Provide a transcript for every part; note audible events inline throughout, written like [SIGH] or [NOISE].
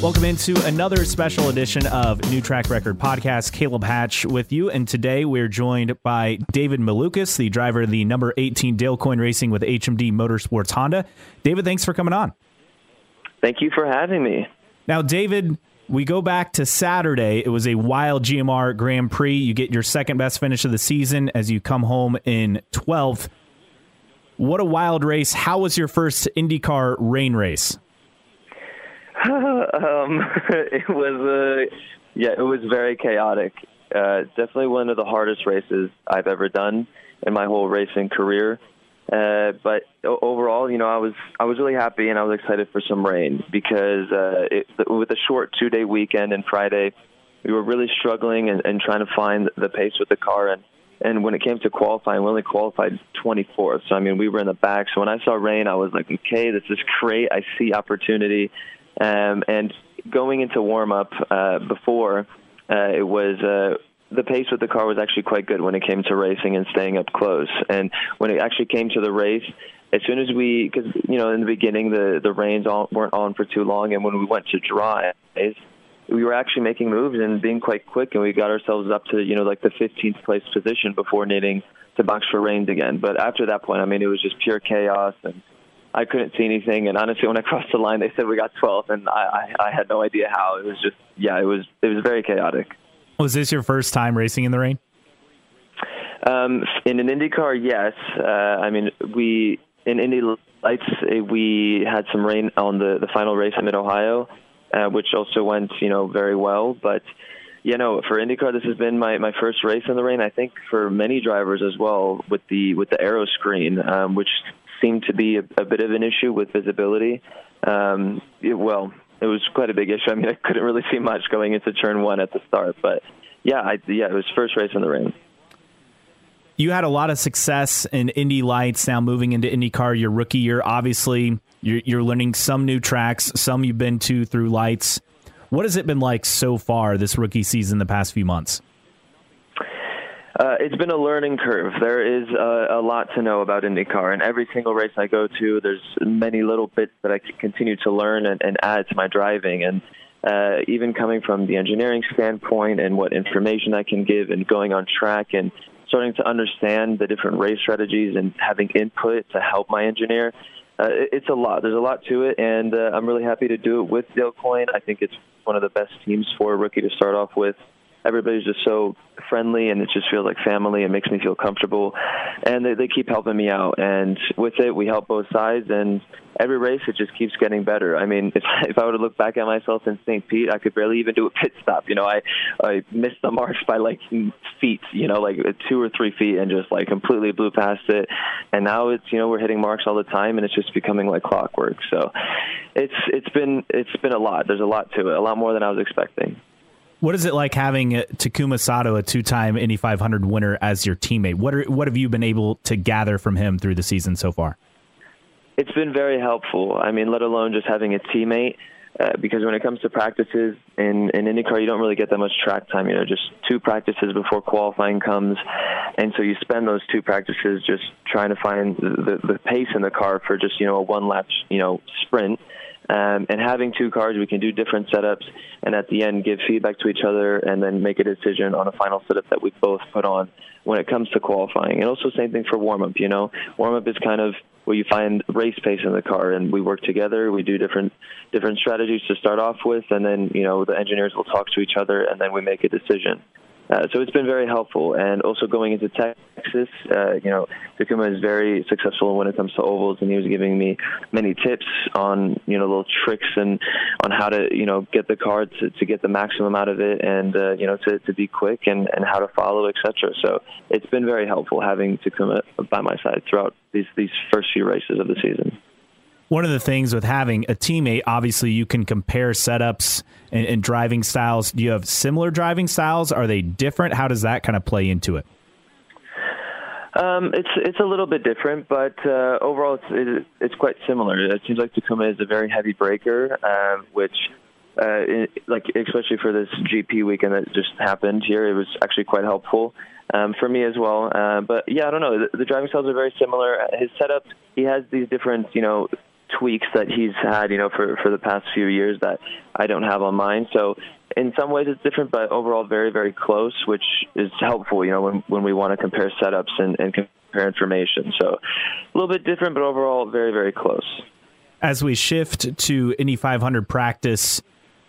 Welcome into another special edition of New Track Record Podcast. Caleb Hatch with you, and today we're joined by David Malukas, the driver of the number 18 Dale Coyne Racing with HMD Motorsports Honda. David, thanks for coming on. Thank you for having me. Now, David, we go back to Saturday. It was a wild GMR Grand Prix. You get your second best finish of the season as you come home in 12th. What a wild race. How was your first IndyCar rain race? [LAUGHS] um, [LAUGHS] it was uh, yeah, it was very chaotic. Uh, definitely one of the hardest races I've ever done in my whole racing career. Uh, but overall, you know, I was I was really happy and I was excited for some rain because uh, it, with a short two day weekend and Friday, we were really struggling and, and trying to find the pace with the car and and when it came to qualifying, we only qualified 24th. So I mean, we were in the back. So when I saw rain, I was like, okay, this is great. I see opportunity. Um, and going into warm up uh, before, uh, it was uh, the pace with the car was actually quite good when it came to racing and staying up close. And when it actually came to the race, as soon as we, because you know in the beginning the the rains all, weren't on for too long, and when we went to dry, we were actually making moves and being quite quick, and we got ourselves up to you know like the 15th place position before needing to box for rains again. But after that point, I mean, it was just pure chaos and I couldn't see anything. And honestly, when I [LAUGHS] crossed the line, they said we got 12th, and I, I, I had no idea how. It was just, yeah, it was it was very chaotic. Was this your first time racing in the rain? Um, in an Indy car, yes. Uh, I mean, we in Indy Lights eh, we had some rain on the the final race in Mid Ohio, uh, which also went you know very well, but you know, for IndyCar, this has been my, my first race in the rain. I think for many drivers as well with the with the aero screen, um, which seemed to be a, a bit of an issue with visibility. Um, it, well, it was quite a big issue. I mean, I couldn't really see much going into turn one at the start, but yeah, I, yeah, it was first race in the rain. You had a lot of success in Indy Lights. Now moving into IndyCar, your rookie year, obviously you're, you're learning some new tracks, some you've been to through Lights. What has it been like so far this rookie season, the past few months? Uh, it's been a learning curve. There is a, a lot to know about IndyCar, and every single race I go to, there's many little bits that I can continue to learn and, and add to my driving. And uh, even coming from the engineering standpoint and what information I can give, and going on track and starting to understand the different race strategies and having input to help my engineer. Uh, it's a lot. There's a lot to it, and uh, I'm really happy to do it with Dale Coyne. I think it's one of the best teams for a rookie to start off with everybody's just so friendly and it just feels like family. It makes me feel comfortable, and they, they keep helping me out. And with it, we help both sides, and every race it just keeps getting better. I mean, [LAUGHS] if if I were to look back at myself in St. Pete, I could barely even do a pit stop. You know, I I missed the mark by like feet. You know, like uh, two or three feet, and just like completely blew past it. And now it's you know we're hitting marks all the time, and it's just becoming like clockwork. So it's it's been it's been a lot. There's a lot to it, a lot more than I was expecting. What is it like having Takuma Sato, a two-time Indy 500 winner, as your teammate? What are, what have you been able to gather from him through the season so far? It's been very helpful. I mean, let alone just having a teammate. Uh, because when it comes to practices in, in IndyCar, you don't really get that much track time. You know, just two practices before qualifying comes, and so you spend those two practices just trying to find the, the pace in the car for just you know a one lap you know sprint. Um, and having two cars, we can do different setups, and at the end, give feedback to each other, and then make a decision on a final setup that we both put on when it comes to qualifying. And also, same thing for warm up. You know, warm up is kind of where you find race pace in the car, and we work together. We do different different strategies to start off with, and then you know the engineers will talk to each other, and then we make a decision. Uh, so it's been very helpful. And also going into Texas, uh, you know, Takuma is very successful when it comes to ovals, and he was giving me many tips on, you know, little tricks and on how to, you know, get the car to, to get the maximum out of it, and uh, you know, to, to be quick and, and how to follow, etc. So it's been very helpful having Takuma by my side throughout these these first few races of the season one of the things with having a teammate, obviously, you can compare setups and, and, driving styles. Do you have similar driving styles? Are they different? How does that kind of play into it? Um, it's it's a little bit different, but uh, overall it's it, it's quite similar. It seems like Takuma is a very heavy breaker, uh, which uh, it, like especially for this GP weekend that just happened here, it was actually quite helpful um, for me as well. Uh, but yeah, I don't know. The, the driving styles are very similar. His setup, he has these different, you know, tweaks that he's had, you know, for for the past few years that I don't have on mine. So in some ways it's different, but overall very very close, which is helpful, you know, when when we want to compare setups and, and compare information. So a little bit different, but overall very very close. As we shift to Indy 500 practice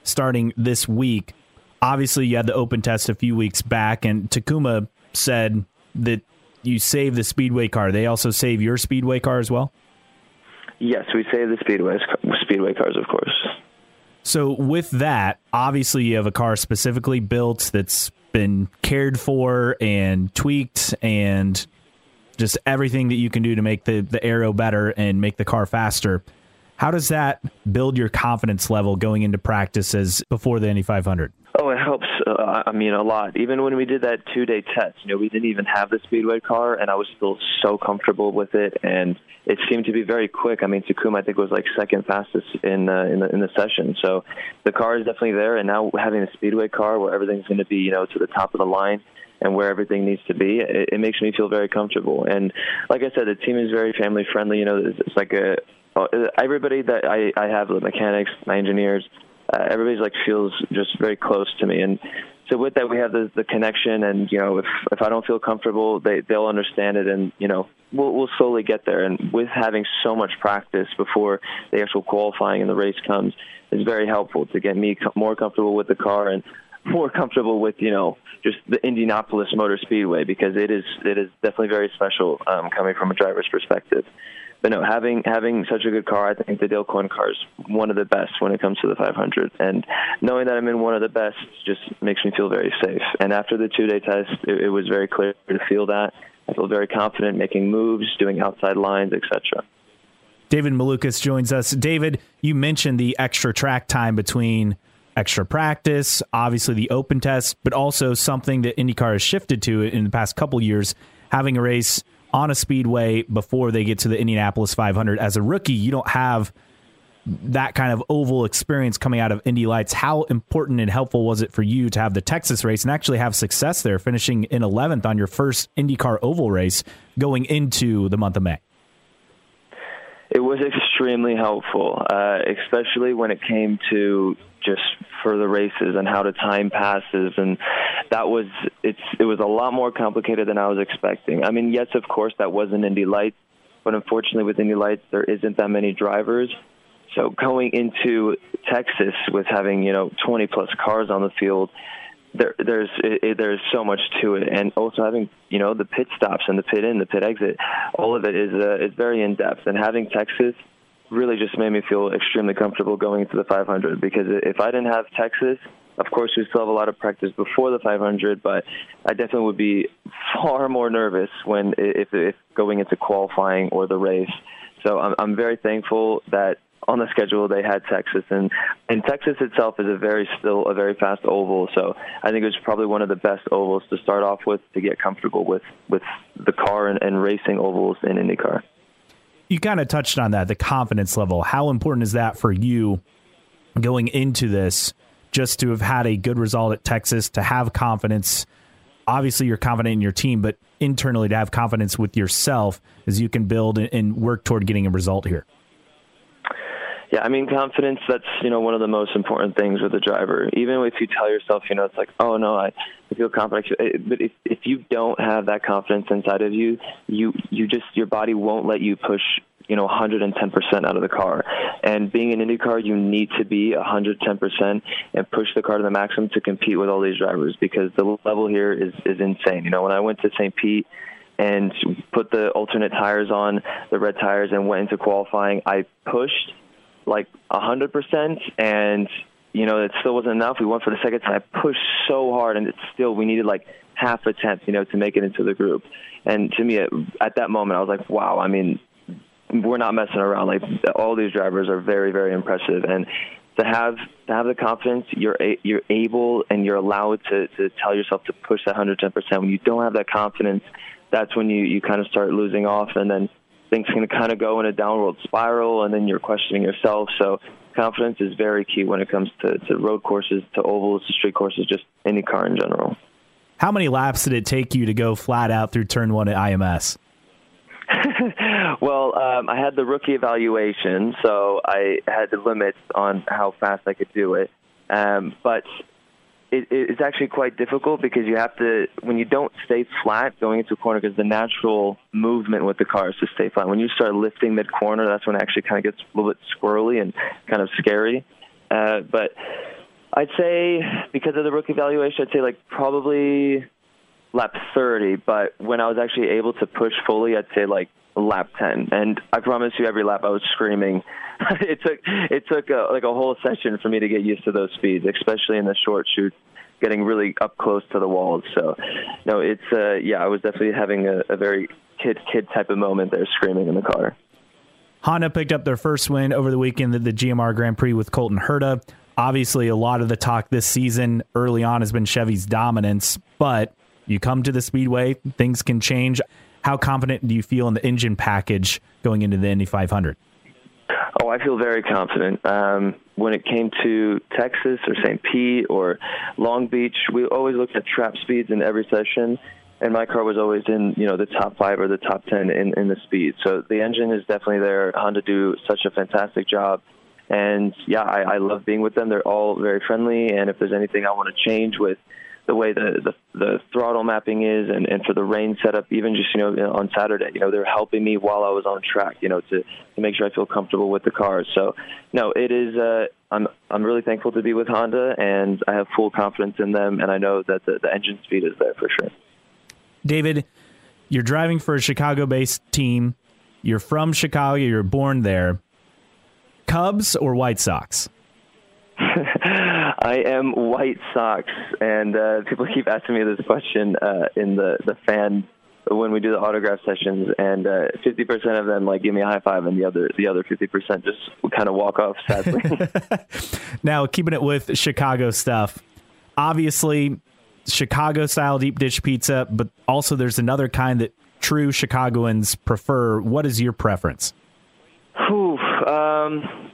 starting this week, obviously you had the open test a few weeks back, and Takuma said that you save the speedway car. They also save your speedway car as well. Yes, we save the speedway speedway cars, of course. So with that, obviously you have a car specifically built that's been cared for and tweaked and just everything that you can do to make the the aero better and make the car faster. How does that build your confidence level going into practices before the Indy 500? Oh, it helps. Uh, I mean, a lot. Even when we did that two-day test, you know, we didn't even have the speedway car, and I was still so comfortable with it, and it seemed to be very quick. I mean, Takuma, I think, was like second fastest in uh, in, the, in the session. So the car is definitely there, and now having a speedway car where everything's going to be, you know, to the top of the line and where everything needs to be, it, it makes me feel very comfortable. And like I said, the team is very family friendly. You know, it's, it's like a uh, everybody that I, I have, the mechanics, my engineers, uh, everybody's like feels just very close to me. And so with that, we have the, the connection. And you know, if if I don't feel comfortable, they they'll understand it, and you know, we'll we'll slowly get there. And with having so much practice before the actual qualifying and the race comes, is very helpful to get me more comfortable with the car and more comfortable with you know just the Indianapolis Motor Speedway because it is it is definitely very special um, coming from a driver's perspective but no, having having such a good car, I think the Dale Coyne car is one of the best when it comes to the 500. And knowing that I'm in one of the best just makes me feel very safe. And after the two-day test, it, it was very clear to feel that. I feel very confident making moves, doing outside lines, etc. David Malukas joins us. David, you mentioned the extra track time between extra practice, obviously the open test, but also something that IndyCar has shifted to in the past couple years, having a race on a speedway before they get to the Indianapolis 500. As a rookie, you don't have that kind of oval experience coming out of Indy Lights. How important and helpful was it for you to have the Texas race and actually have success there, finishing in 11th on your first IndyCar oval race going into the month of May? It was extremely helpful, uh, especially when it came to just for the races and how the time passes and that was it's it was a lot more complicated than I was expecting. I mean, yes, of course that was an Indy Lights, but unfortunately with Indy Lights there isn't that many drivers. So going into Texas with having, you know, 20 plus cars on the field, there, there's it, there's so much to it, and also having you know the pit stops and the pit in, the pit exit, all of it is uh, is very in depth. And having Texas really just made me feel extremely comfortable going into the 500 because if I didn't have Texas, of course we still have a lot of practice before the 500, but I definitely would be [LAUGHS] far more nervous when if, if going into qualifying or the race. So I'm, I'm very thankful that on the schedule they had Texas and and Texas itself is a very still a very fast oval so I think it was probably one of the best ovals to start off with to get comfortable with with the car and, and racing ovals in IndyCar you kind of touched on that the confidence level. How important is that for you going into this just to have had a good result at Texas, to have confidence? Obviously, you're confident in your team, but internally to have confidence with yourself as you can build and work toward getting a result here. Yeah, I mean confidence. That's you know one of the most important things with a driver. Even if you tell yourself, you know, it's like, oh no, I, I feel confident. But if if you don't have that confidence inside of you, you you just your body won't let you push you know 110% out of the car. And being an IndyCar, you need to be 110% and push the car to the maximum to compete with all these drivers because the level here is is insane. You know, when I went to St. Pete and put the alternate tires on, the red tires, and went into qualifying, I pushed like a hundred percent, and you know it still wasn't enough. We went for the second time. I pushed so hard, and it's still we needed like half a tenth, you know, to make it into the group. And to me, at that moment, I was like, wow. I mean, we're not messing around. Like all these drivers are very, very impressive, and to have to have the confidence, you're a, you're able and you're allowed to to tell yourself to push that 110 percent. When you don't have that confidence, that's when you you kind of start losing off, and then things can kind of go in a downward spiral, and then you're questioning yourself. So confidence is very key when it comes to, to road courses, to ovals, to street courses, just any car in general. How many laps did it take you to go flat out through turn one at IMS? [LAUGHS] well, um, I had the rookie evaluation, so I had the limits on how fast I could do it. Um, but it, it's actually quite difficult because you have to when you don't stay flat going into a corner because the natural movement with the car is to stay flat. When you start lifting mid corner, that's when it actually kind of gets a little bit squirrely and kind of scary. Uh, but I'd say because of the rookie evaluation, I'd say like probably lap 30. But when I was actually able to push fully, I'd say like lap 10. And I promise you, every lap I was screaming. [LAUGHS] it took it took a, like a whole session for me to get used to those speeds, especially in the short chute, getting really up close to the walls. So, no, it's uh, yeah, I was definitely having a, a very kid kid type of moment there, screaming in the car. Honda picked up their first win over the weekend at the GMR Grand Prix with Colton Herta. Obviously, a lot of the talk this season early on has been Chevy's dominance, but you come to the Speedway, things can change. How confident do you feel in the engine package going into the Indy 500? Oh, I feel very confident. Um, when it came to Texas or St. Pete or Long Beach, we always looked at trap speeds in every session, and my car was always in you know the top five or the top ten in, in the speed. So the engine is definitely there. Honda do such a fantastic job, and yeah, I, I love being with them. They're all very friendly, and if there's anything I want to change with the way the, the the throttle mapping is and, and for the rain setup even just you know on Saturday you know they're helping me while I was on track you know to to make sure I feel comfortable with the car. So no it is uh I'm I'm really thankful to be with Honda and I have full confidence in them and I know that the, the engine speed is there for sure. David you're driving for a Chicago based team. You're from Chicago. You're born there. Cubs or White Sox [LAUGHS] I am White Sox, and uh, people keep asking me this question uh, in the the fan when we do the autograph sessions, and uh, fifty uh, percent of them like give me a high five, and the other the other fifty percent just kind of walk off sadly. [LAUGHS] [LAUGHS] now, keeping it with Chicago stuff, obviously Chicago style deep dish pizza, but also there's another kind that true Chicagoans prefer. What is your preference? Whew, um,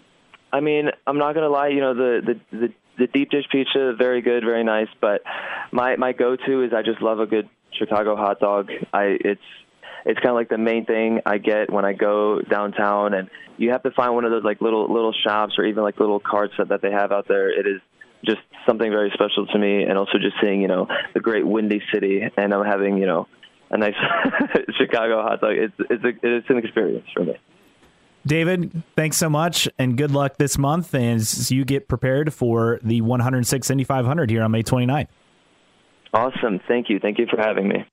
I mean, I'm not gonna lie. You know, the the the, the deep dish pizza, very good, very nice. But my my go-to is I just love a good Chicago hot dog. I it's it's kind of like the main thing I get when I go downtown, and you have to find one of those like little little shops or even like little carts that, that they have out there. It is just something very special to me, and also just seeing you know the great windy city, and I'm having you know a nice [LAUGHS] Chicago hot dog. It's it's a, it's an experience for me. David, thanks so much, and good luck this month as you get prepared for the 106 Indy 500 here on May 29th. Awesome. Thank you. Thank you for having me.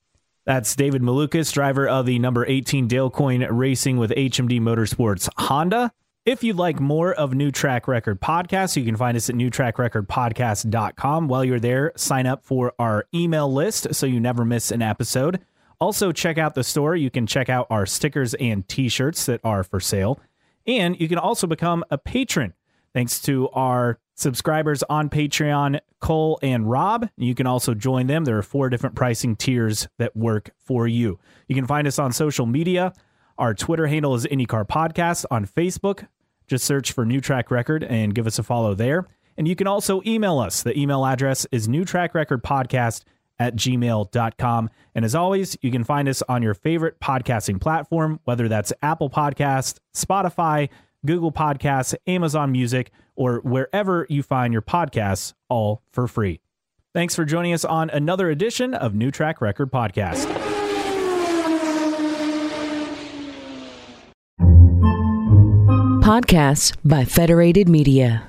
That's David Malukas, driver of the number 18 Dale Coyne Racing with HMD Motorsports Honda. If you'd like more of New Track Record podcasts, you can find us at newtrackrecordpodcast.com. While you're there, sign up for our email list so you never miss an episode. Also, check out the store. You can check out our stickers and t shirts that are for sale. And you can also become a patron thanks to our subscribers on Patreon, Cole and Rob. You can also join them. There are four different pricing tiers that work for you. You can find us on social media. Our Twitter handle is IndyCar Podcast. On Facebook, just search for New Track Record and give us a follow there. And you can also email us. The email address is New Track Record Podcast at gmail.com. And as always, you can find us on your favorite podcasting platform, whether that's Apple Podcast, Spotify, Google Podcasts, Amazon Music, or wherever you find your podcasts, all for free. Thanks for joining us on another edition of New Track Record Podcast. Podcasts by Federated Media.